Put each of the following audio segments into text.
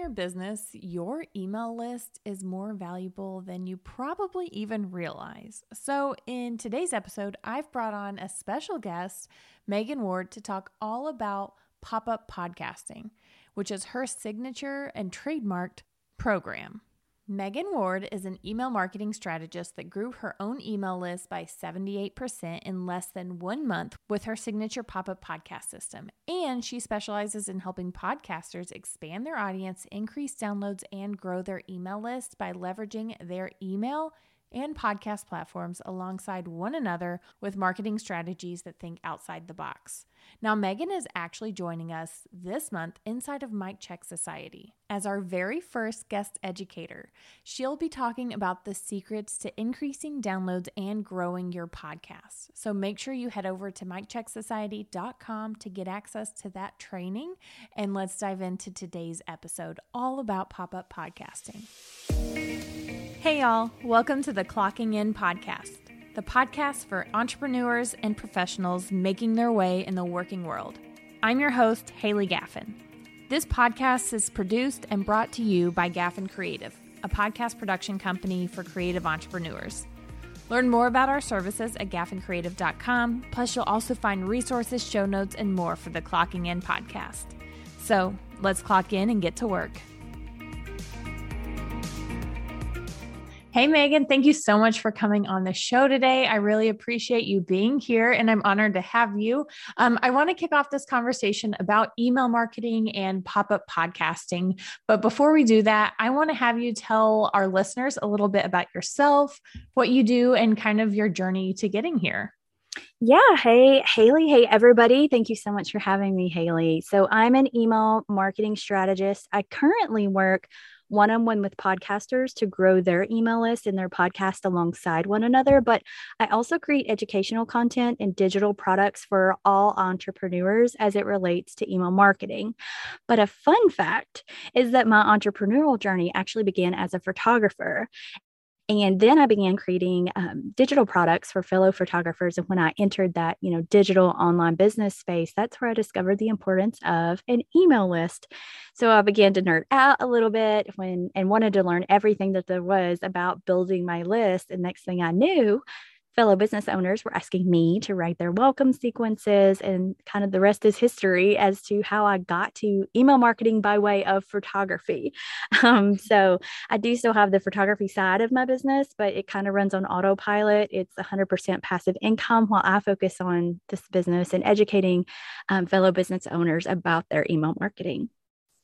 your business, your email list is more valuable than you probably even realize. So, in today's episode, I've brought on a special guest, Megan Ward, to talk all about pop up podcasting, which is her signature and trademarked program. Megan Ward is an email marketing strategist that grew her own email list by 78% in less than one month with her signature pop up podcast system. And she specializes in helping podcasters expand their audience, increase downloads, and grow their email list by leveraging their email and podcast platforms alongside one another with marketing strategies that think outside the box. Now, Megan is actually joining us this month inside of Mic Check Society as our very first guest educator. She'll be talking about the secrets to increasing downloads and growing your podcast. So make sure you head over to micchecksociety.com to get access to that training. And let's dive into today's episode all about pop up podcasting. Hey, y'all, welcome to the Clocking In Podcast, the podcast for entrepreneurs and professionals making their way in the working world. I'm your host, Haley Gaffin. This podcast is produced and brought to you by Gaffin Creative, a podcast production company for creative entrepreneurs. Learn more about our services at gaffincreative.com. Plus, you'll also find resources, show notes, and more for the Clocking In podcast. So let's clock in and get to work. Hey, Megan, thank you so much for coming on the show today. I really appreciate you being here and I'm honored to have you. Um, I want to kick off this conversation about email marketing and pop up podcasting. But before we do that, I want to have you tell our listeners a little bit about yourself, what you do, and kind of your journey to getting here. Yeah. Hey, Haley. Hey, everybody. Thank you so much for having me, Haley. So, I'm an email marketing strategist. I currently work one on one with podcasters to grow their email list and their podcast alongside one another. But I also create educational content and digital products for all entrepreneurs as it relates to email marketing. But a fun fact is that my entrepreneurial journey actually began as a photographer. And then I began creating um, digital products for fellow photographers. And when I entered that, you know, digital online business space, that's where I discovered the importance of an email list. So I began to nerd out a little bit when and wanted to learn everything that there was about building my list. And next thing I knew, fellow business owners were asking me to write their welcome sequences and kind of the rest is history as to how I got to email marketing by way of photography. Um, so I do still have the photography side of my business, but it kind of runs on autopilot. It's 100% passive income while I focus on this business and educating um, fellow business owners about their email marketing.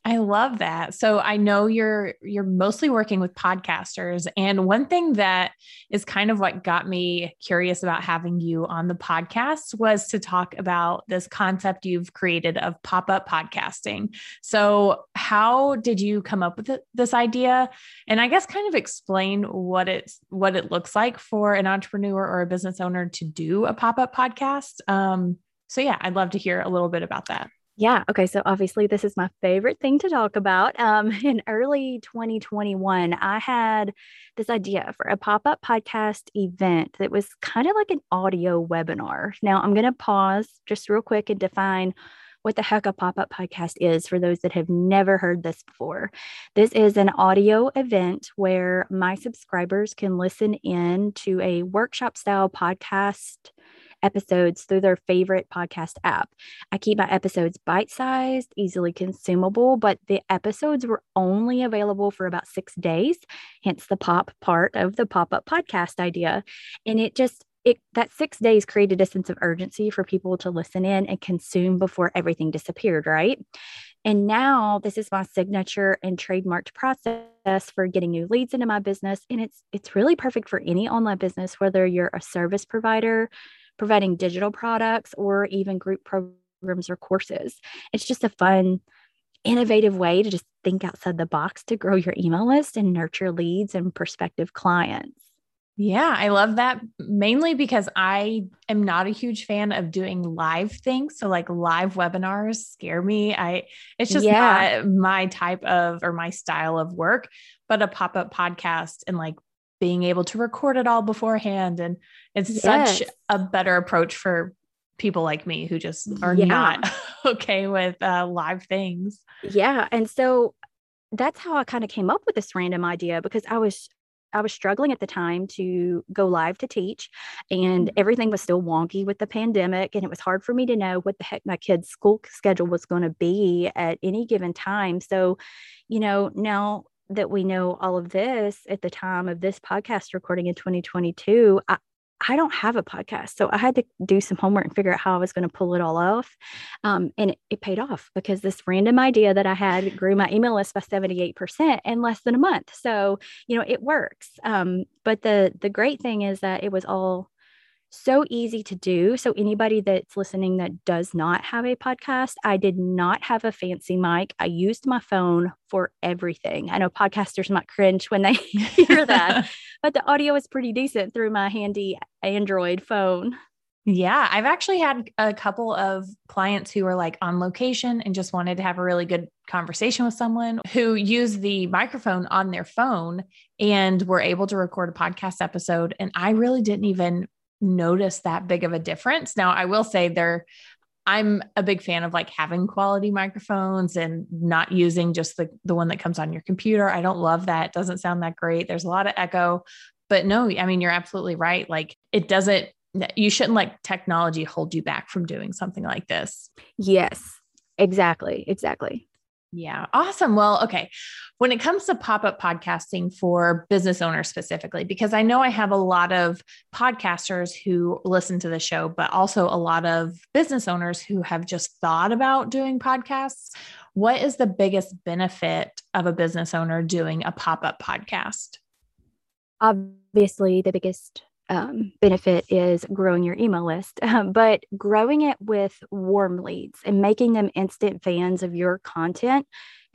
I love that. So I know you're you're mostly working with podcasters and one thing that is kind of what got me curious about having you on the podcast was to talk about this concept you've created of pop-up podcasting. So how did you come up with this idea and I guess kind of explain what it's what it looks like for an entrepreneur or a business owner to do a pop-up podcast? Um, so yeah, I'd love to hear a little bit about that. Yeah. Okay. So obviously, this is my favorite thing to talk about. Um, in early 2021, I had this idea for a pop up podcast event that was kind of like an audio webinar. Now, I'm going to pause just real quick and define what the heck a pop up podcast is for those that have never heard this before. This is an audio event where my subscribers can listen in to a workshop style podcast episodes through their favorite podcast app. I keep my episodes bite sized, easily consumable, but the episodes were only available for about six days, hence the pop part of the pop up podcast idea. And it just, it, that six days created a sense of urgency for people to listen in and consume before everything disappeared, right? And now this is my signature and trademarked process for getting new leads into my business. And it's it's really perfect for any online business, whether you're a service provider, providing digital products or even group programs or courses. It's just a fun, innovative way to just think outside the box to grow your email list and nurture leads and prospective clients. Yeah, I love that mainly because I am not a huge fan of doing live things. So like live webinars scare me. I it's just yeah. not my type of or my style of work, but a pop-up podcast and like being able to record it all beforehand. And it's yes. such a better approach for people like me who just are yeah. not okay with uh, live things. Yeah. And so that's how I kind of came up with this random idea because I was I was struggling at the time to go live to teach, and mm-hmm. everything was still wonky with the pandemic. And it was hard for me to know what the heck my kids' school schedule was going to be at any given time. So, you know, now that we know all of this at the time of this podcast recording in 2022, I, I don't have a podcast. So I had to do some homework and figure out how I was going to pull it all off. Um, and it, it, paid off because this random idea that I had grew my email list by 78% in less than a month. So, you know, it works. Um, but the the great thing is that it was all so easy to do. So, anybody that's listening that does not have a podcast, I did not have a fancy mic. I used my phone for everything. I know podcasters might cringe when they hear that, but the audio is pretty decent through my handy Android phone. Yeah, I've actually had a couple of clients who are like on location and just wanted to have a really good conversation with someone who used the microphone on their phone and were able to record a podcast episode. And I really didn't even notice that big of a difference. Now, I will say there, I'm a big fan of like having quality microphones and not using just the, the one that comes on your computer. I don't love that. It doesn't sound that great. There's a lot of echo. But no, I mean, you're absolutely right. Like it doesn't, you shouldn't let technology hold you back from doing something like this. Yes, exactly. Exactly. Yeah. Awesome. Well, okay. When it comes to pop up podcasting for business owners specifically, because I know I have a lot of podcasters who listen to the show, but also a lot of business owners who have just thought about doing podcasts. What is the biggest benefit of a business owner doing a pop up podcast? Obviously, the biggest um, benefit is growing your email list, but growing it with warm leads and making them instant fans of your content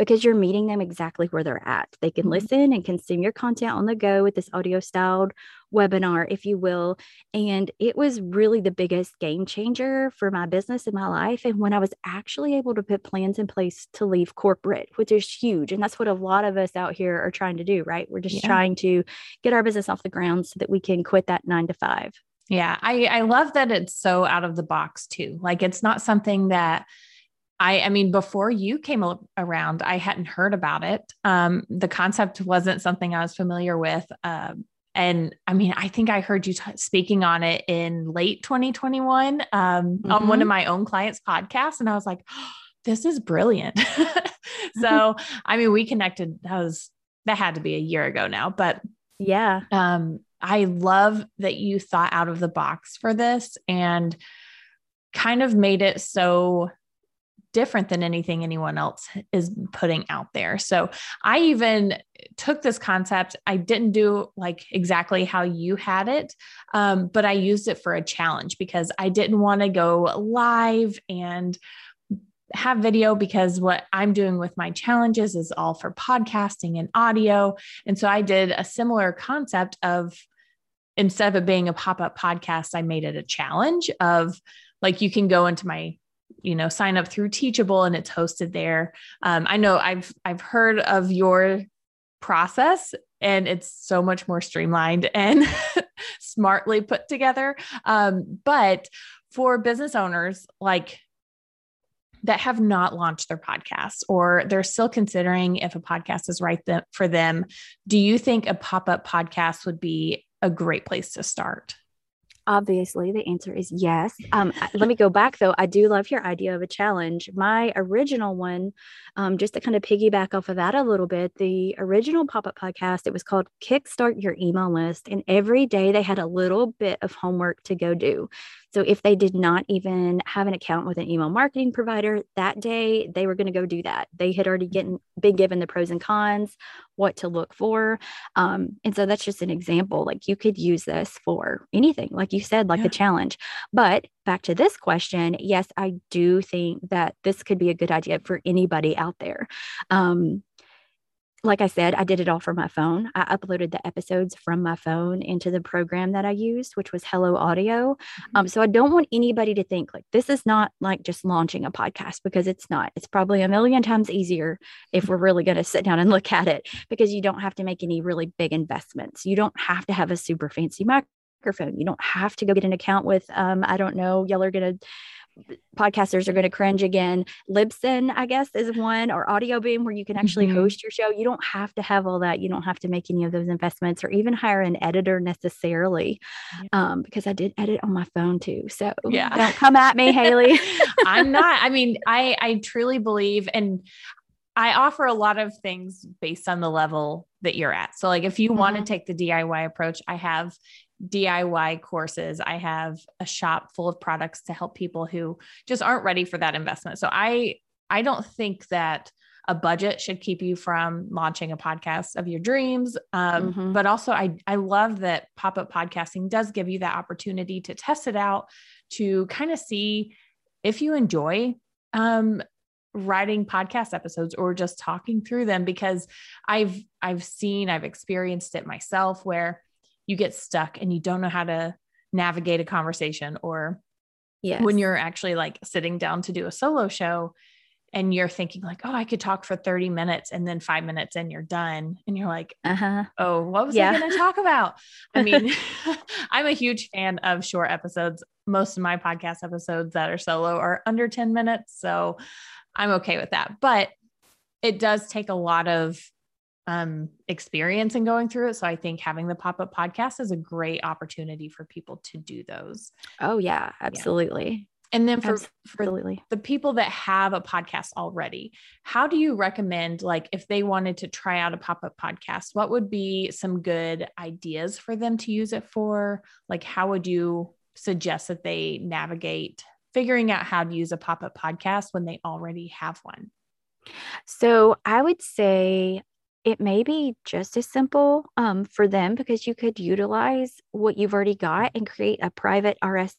because you're meeting them exactly where they're at. They can mm-hmm. listen and consume your content on the go with this audio styled webinar, if you will. And it was really the biggest game changer for my business and my life. And when I was actually able to put plans in place to leave corporate, which is huge. And that's what a lot of us out here are trying to do, right? We're just yeah. trying to get our business off the ground so that we can quit that nine to five. Yeah, I, I love that it's so out of the box too. Like it's not something that I, I mean, before you came around, I hadn't heard about it. Um, the concept wasn't something I was familiar with. Um, and I mean, I think I heard you t- speaking on it in late 2021 um, mm-hmm. on one of mm-hmm. my own clients' podcasts. And I was like, oh, this is brilliant. so, I mean, we connected, that was, that had to be a year ago now, but yeah. Um, I love that you thought out of the box for this and kind of made it so different than anything anyone else is putting out there. So I even took this concept. I didn't do like exactly how you had it, um, but I used it for a challenge because I didn't want to go live and have video because what I'm doing with my challenges is all for podcasting and audio. And so I did a similar concept of instead of it being a pop up podcast, I made it a challenge of like you can go into my you know sign up through teachable and it's hosted there. Um, i know i've i've heard of your process and it's so much more streamlined and smartly put together. Um, but for business owners like that have not launched their podcast or they're still considering if a podcast is right th- for them do you think a pop-up podcast would be a great place to start Obviously, the answer is yes. Um, let me go back though. I do love your idea of a challenge. My original one, um, just to kind of piggyback off of that a little bit, the original pop up podcast, it was called Kickstart Your Email List. And every day they had a little bit of homework to go do. So if they did not even have an account with an email marketing provider that day, they were going to go do that. They had already getting, been given the pros and cons, what to look for. Um, and so that's just an example. Like you could use this for anything, like you said, like yeah. a challenge. But back to this question, yes, I do think that this could be a good idea for anybody out there. Um, like I said, I did it all from my phone. I uploaded the episodes from my phone into the program that I used, which was Hello Audio. Mm-hmm. Um, so I don't want anybody to think like this is not like just launching a podcast because it's not. It's probably a million times easier if we're really going to sit down and look at it because you don't have to make any really big investments. You don't have to have a super fancy microphone. You don't have to go get an account with, um, I don't know, y'all are going to podcasters are going to cringe again. Libsyn, I guess, is one, or Audio Audioboom, where you can actually mm-hmm. host your show. You don't have to have all that. You don't have to make any of those investments or even hire an editor necessarily, yeah. um, because I did edit on my phone too. So yeah, don't come at me, Haley. I'm not. I mean, I I truly believe, and I offer a lot of things based on the level that you're at. So, like, if you mm-hmm. want to take the DIY approach, I have DIY courses. I have a shop full of products to help people who just aren't ready for that investment. So I I don't think that a budget should keep you from launching a podcast of your dreams. Um, mm-hmm. But also, I I love that pop up podcasting does give you that opportunity to test it out, to kind of see if you enjoy um, writing podcast episodes or just talking through them. Because I've I've seen I've experienced it myself where you get stuck and you don't know how to navigate a conversation or yes. when you're actually like sitting down to do a solo show and you're thinking like oh i could talk for 30 minutes and then five minutes and you're done and you're like uh-huh. oh what was yeah. i going to talk about i mean i'm a huge fan of short episodes most of my podcast episodes that are solo are under 10 minutes so i'm okay with that but it does take a lot of um, experience in going through it. So I think having the pop up podcast is a great opportunity for people to do those. Oh, yeah, absolutely. Yeah. And then for, Absolutely. for the people that have a podcast already, how do you recommend, like, if they wanted to try out a pop up podcast, what would be some good ideas for them to use it for? Like, how would you suggest that they navigate figuring out how to use a pop up podcast when they already have one? So, I would say it may be just as simple um, for them because you could utilize what you've already got and create a private RSS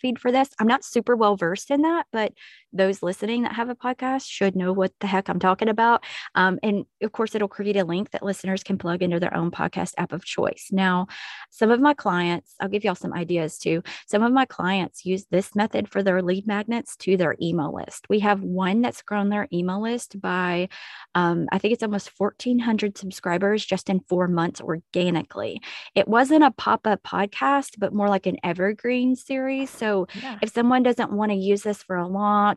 feed for this. I'm not super well versed in that, but those listening that have a podcast should know what the heck I'm talking about. Um, and of course, it'll create a link that listeners can plug into their own podcast app of choice. Now, some of my clients, I'll give y'all some ideas too. Some of my clients use this method for their lead magnets to their email list. We have one that's grown their email list by, um, I think it's almost 1,400 subscribers just in four months organically. It wasn't a pop up podcast, but more like an evergreen series so yeah. if someone doesn't want to use this for a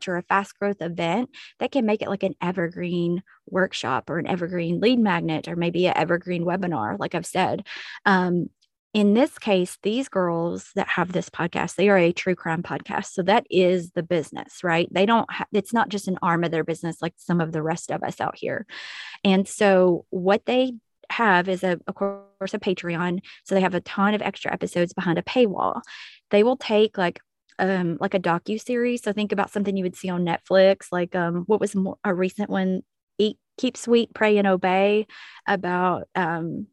launch or a fast growth event, they can make it like an evergreen workshop or an evergreen lead magnet or maybe an evergreen webinar, like I've said. Um, in this case, these girls that have this podcast, they are a true crime podcast. So that is the business, right? They don't, ha- it's not just an arm of their business like some of the rest of us out here. And so what they have is a, of course, a Patreon. So they have a ton of extra episodes behind a paywall. They will take like um like a docu series. So think about something you would see on Netflix, like um what was a recent one, Eat Keep Sweet, Pray and Obey, about um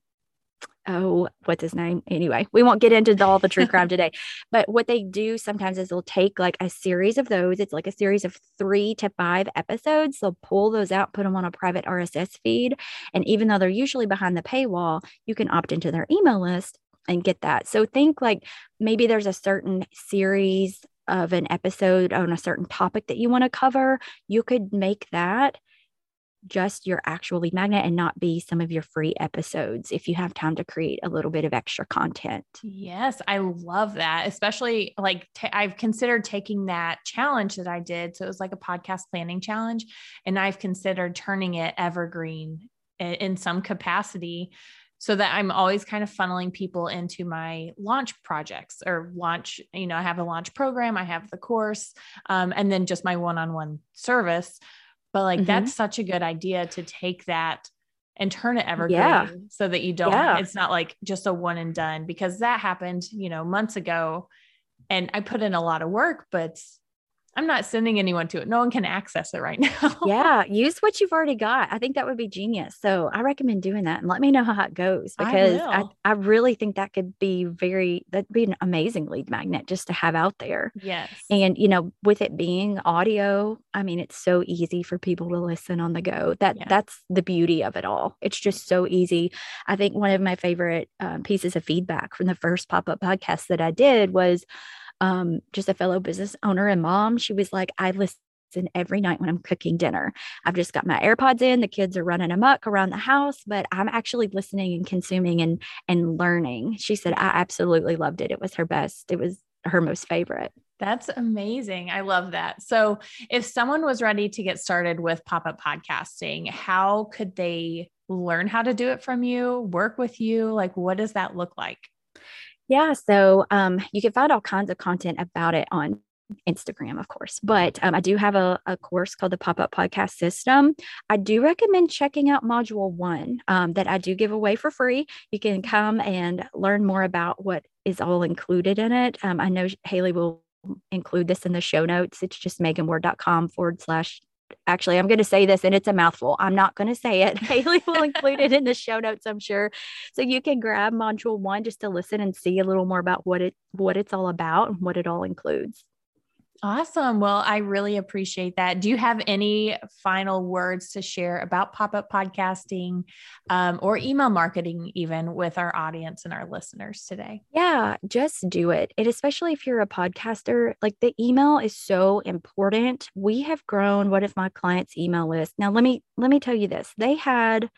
oh, what's his name? Anyway, we won't get into the, all the true crime today. But what they do sometimes is they'll take like a series of those. It's like a series of three to five episodes. They'll pull those out, put them on a private RSS feed. And even though they're usually behind the paywall, you can opt into their email list and get that. So think like maybe there's a certain series of an episode on a certain topic that you want to cover. You could make that just your actual lead magnet and not be some of your free episodes if you have time to create a little bit of extra content. Yes, I love that. Especially like t- I've considered taking that challenge that I did. So it was like a podcast planning challenge. And I've considered turning it evergreen in some capacity so that I'm always kind of funneling people into my launch projects or launch, you know, I have a launch program, I have the course, um, and then just my one on one service. But like, mm-hmm. that's such a good idea to take that and turn it evergreen yeah. so that you don't, yeah. it's not like just a one and done because that happened, you know, months ago. And I put in a lot of work, but I'm not sending anyone to it. No one can access it right now. yeah, use what you've already got. I think that would be genius. So I recommend doing that and let me know how it goes because I, I, I, really think that could be very, that'd be an amazing lead magnet just to have out there. Yes. And, you know, with it being audio, I mean, it's so easy for people to listen on the go. That yeah. That's the beauty of it all. It's just so easy. I think one of my favorite um, pieces of feedback from the first pop up podcast that I did was, um, just a fellow business owner and mom. She was like, I listen every night when I'm cooking dinner. I've just got my AirPods in, the kids are running amok around the house, but I'm actually listening and consuming and and learning. She said I absolutely loved it. It was her best. It was her most favorite. That's amazing. I love that. So, if someone was ready to get started with pop up podcasting, how could they learn how to do it from you, work with you? Like, what does that look like? Yeah. So, um, you can find all kinds of content about it on Instagram, of course. But um, I do have a, a, course called the Pop Up Podcast System. I do recommend checking out Module One um, that I do give away for free. You can come and learn more about what is all included in it. Um, I know Haley will include this in the show notes. It's just meganward.com forward slash. Actually, I'm going to say this and it's a mouthful. I'm not going to say it. Haley will include it in the show notes, I'm sure. So you can grab module one just to listen and see a little more about what it what it's all about and what it all includes. Awesome. Well, I really appreciate that. Do you have any final words to share about pop up podcasting um, or email marketing, even with our audience and our listeners today? Yeah, just do it. And especially if you're a podcaster, like the email is so important. We have grown one of my clients' email list. Now, let me let me tell you this. They had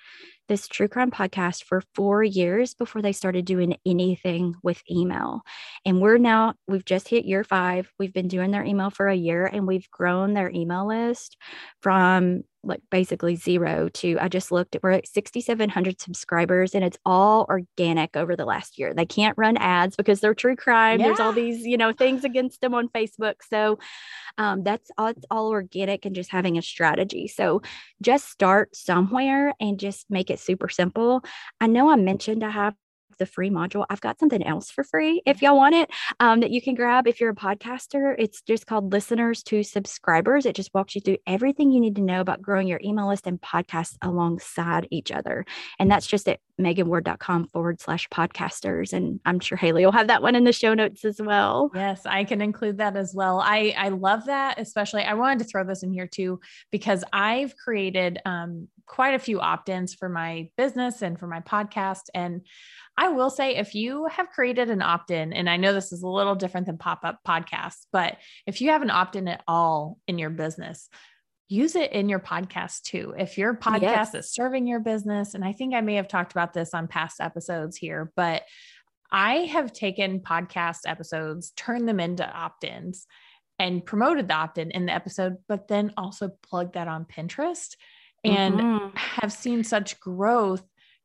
this true crime podcast for four years before they started doing anything with email. And we're now, we've just hit year five. We've been doing their email for a year and we've grown their email list from like basically zero to I just looked at we're at 6700 subscribers and it's all organic over the last year. They can't run ads because they're true crime. Yeah. There's all these, you know, things against them on Facebook. So um, that's all it's all organic and just having a strategy. So just start somewhere and just make it super simple. I know I mentioned I have the free module, I've got something else for free if y'all want it um, that you can grab if you're a podcaster. It's just called Listeners to Subscribers. It just walks you through everything you need to know about growing your email list and podcasts alongside each other. And that's just at meganward.com forward slash podcasters. And I'm sure Haley will have that one in the show notes as well. Yes, I can include that as well. I, I love that, especially. I wanted to throw this in here too, because I've created um, quite a few opt ins for my business and for my podcast. And I will say, if you have created an opt in, and I know this is a little different than pop up podcasts, but if you have an opt in at all in your business, use it in your podcast too. If your podcast yes. is serving your business, and I think I may have talked about this on past episodes here, but I have taken podcast episodes, turned them into opt ins, and promoted the opt in in the episode, but then also plugged that on Pinterest and mm-hmm. have seen such growth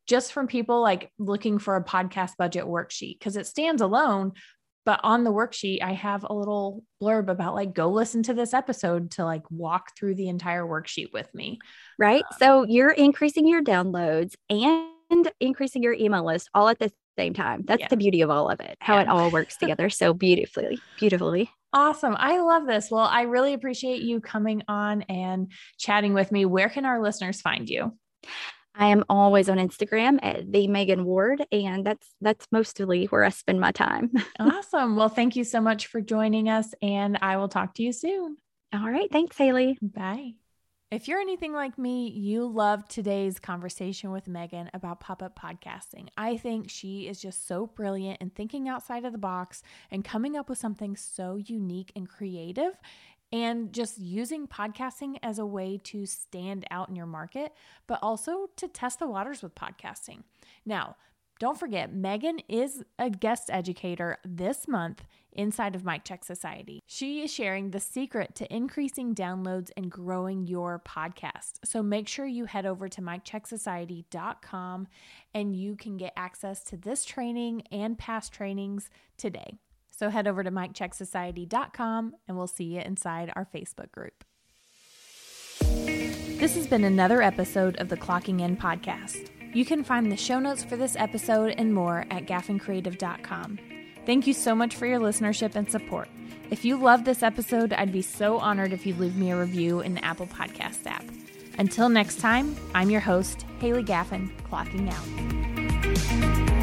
just from people like looking for a podcast budget worksheet because it stands alone. But on the worksheet, I have a little blurb about like, go listen to this episode to like walk through the entire worksheet with me. Right. Um, so you're increasing your downloads and increasing your email list all at the same time. That's yeah. the beauty of all of it, how yeah. it all works together so beautifully, beautifully. Awesome. I love this. Well, I really appreciate you coming on and chatting with me. Where can our listeners find you? I am always on Instagram at the Megan Ward, and that's that's mostly where I spend my time. awesome. Well, thank you so much for joining us, and I will talk to you soon. All right. Thanks, Haley. Bye. If you're anything like me, you loved today's conversation with Megan about pop up podcasting. I think she is just so brilliant in thinking outside of the box and coming up with something so unique and creative and just using podcasting as a way to stand out in your market, but also to test the waters with podcasting. Now, don't forget, Megan is a guest educator this month inside of Mic Check Society. She is sharing the secret to increasing downloads and growing your podcast. So make sure you head over to micchecksociety.com and you can get access to this training and past trainings today. So head over to micchecksociety.com and we'll see you inside our Facebook group. This has been another episode of the Clocking In podcast. You can find the show notes for this episode and more at gaffincreative.com. Thank you so much for your listenership and support. If you love this episode, I'd be so honored if you'd leave me a review in the Apple Podcast app. Until next time, I'm your host, Haley Gaffin, clocking out.